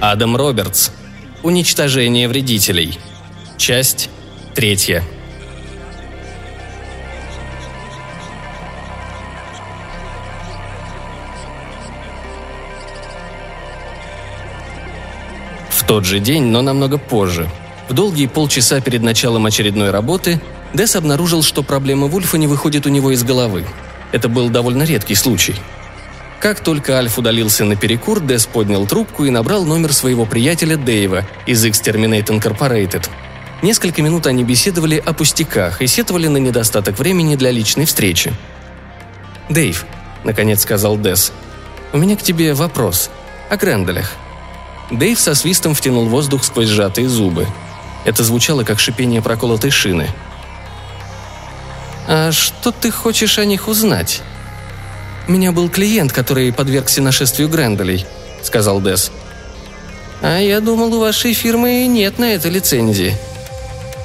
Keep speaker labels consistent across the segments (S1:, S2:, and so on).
S1: Адам Робертс. Уничтожение вредителей. Часть третья. В тот же день, но намного позже, в долгие полчаса перед началом очередной работы, Десс обнаружил, что проблема Вульфа не выходит у него из головы. Это был довольно редкий случай. Как только Альф удалился на перекур, Десс поднял трубку и набрал номер своего приятеля Дэйва из Exterminate Incorporated. Несколько минут они беседовали о пустяках и сетовали на недостаток времени для личной встречи. «Дэйв», — наконец сказал Десс, — «у меня к тебе вопрос. О Гренделях». Дэйв со свистом втянул воздух сквозь сжатые зубы. Это звучало, как шипение проколотой шины. «А что ты хочешь о них узнать?» «У меня был клиент, который подвергся нашествию Гренделей», — сказал Десс. «А я думал, у вашей фирмы нет на это лицензии».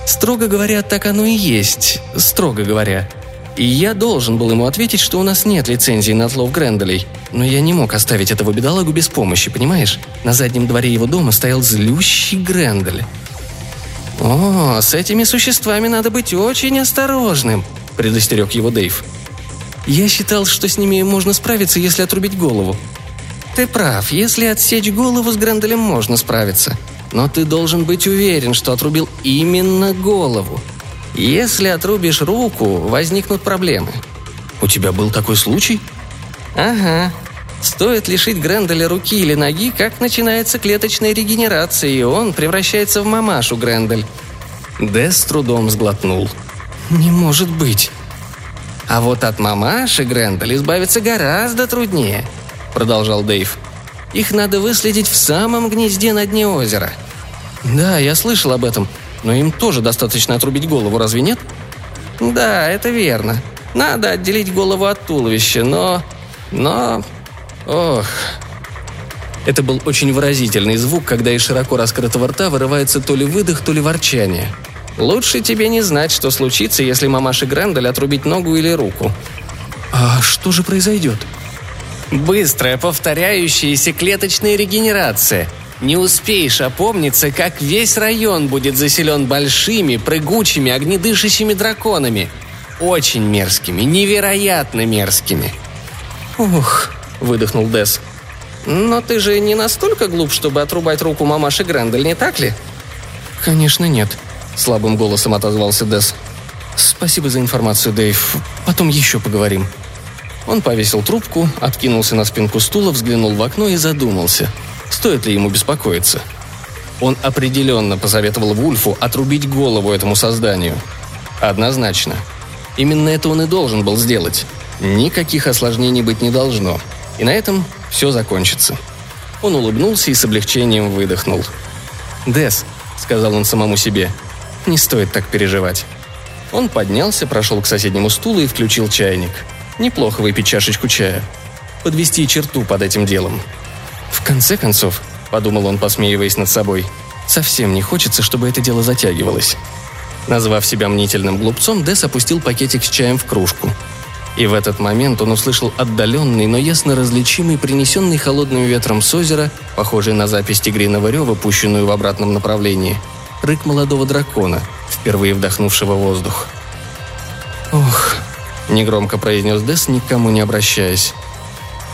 S1: «Строго говоря, так оно и есть. Строго говоря. И я должен был ему ответить, что у нас нет лицензии на отлов Гренделей. Но я не мог оставить этого бедолагу без помощи, понимаешь? На заднем дворе его дома стоял злющий Грендель. «О, с этими существами надо быть очень осторожным», – предостерег его Дэйв. «Я считал, что с ними можно справиться, если отрубить голову». «Ты прав, если отсечь голову с Гренделем можно справиться. Но ты должен быть уверен, что отрубил именно голову. Если отрубишь руку, возникнут проблемы».
S2: «У тебя был такой случай?»
S1: «Ага. Стоит лишить Гренделя руки или ноги, как начинается клеточная регенерация, и он превращается в мамашу Грендель». Дэс с трудом сглотнул. «Не может быть». «А вот от мамаши Грендель избавиться гораздо труднее», — продолжал Дэйв. «Их надо выследить в самом гнезде на дне озера». «Да, я слышал об этом, но им тоже достаточно отрубить голову, разве нет?» «Да, это верно. Надо отделить голову от туловища, но... но... ох...» Это был очень выразительный звук, когда из широко раскрытого рта вырывается то ли выдох, то ли ворчание. «Лучше тебе не знать, что случится, если мамаши Грендель отрубить ногу или руку».
S2: «А что же произойдет?»
S1: «Быстрая повторяющаяся клеточная регенерация», не успеешь опомниться, как весь район будет заселен большими, прыгучими, огнедышащими драконами. Очень мерзкими, невероятно мерзкими. «Ух», — выдохнул Дес. «Но ты же не настолько глуп, чтобы отрубать руку мамаши Грендель, не так ли?»
S2: «Конечно нет», — слабым голосом отозвался Дес. «Спасибо за информацию, Дэйв. Потом еще поговорим».
S1: Он повесил трубку, откинулся на спинку стула, взглянул в окно и задумался — Стоит ли ему беспокоиться? Он определенно посоветовал Вульфу отрубить голову этому созданию. Однозначно. Именно это он и должен был сделать. Никаких осложнений быть не должно. И на этом все закончится. Он улыбнулся и с облегчением выдохнул. «Дес», — сказал он самому себе, — «не стоит так переживать». Он поднялся, прошел к соседнему стулу и включил чайник. Неплохо выпить чашечку чая. Подвести черту под этим делом. «В конце концов», — подумал он, посмеиваясь над собой, — «совсем не хочется, чтобы это дело затягивалось». Назвав себя мнительным глупцом, Дес опустил пакетик с чаем в кружку. И в этот момент он услышал отдаленный, но ясно различимый, принесенный холодным ветром с озера, похожий на запись тигриного рева, пущенную в обратном направлении, рык молодого дракона, впервые вдохнувшего воздух. «Ох», — негромко произнес Дес, никому не обращаясь.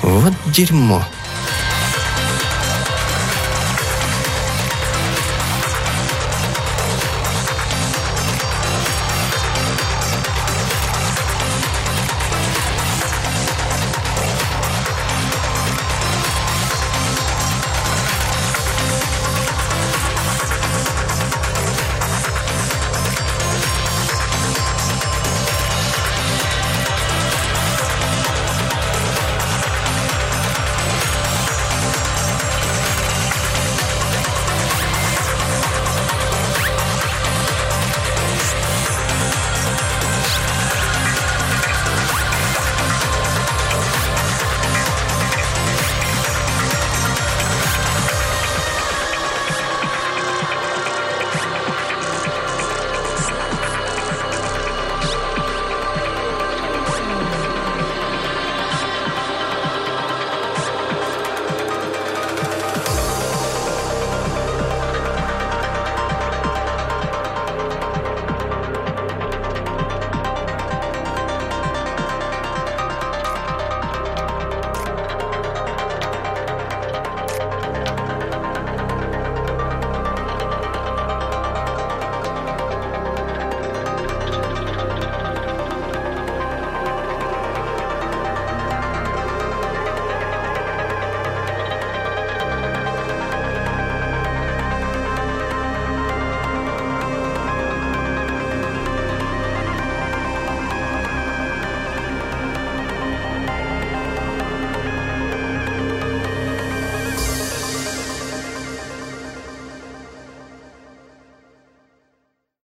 S1: «Вот дерьмо»,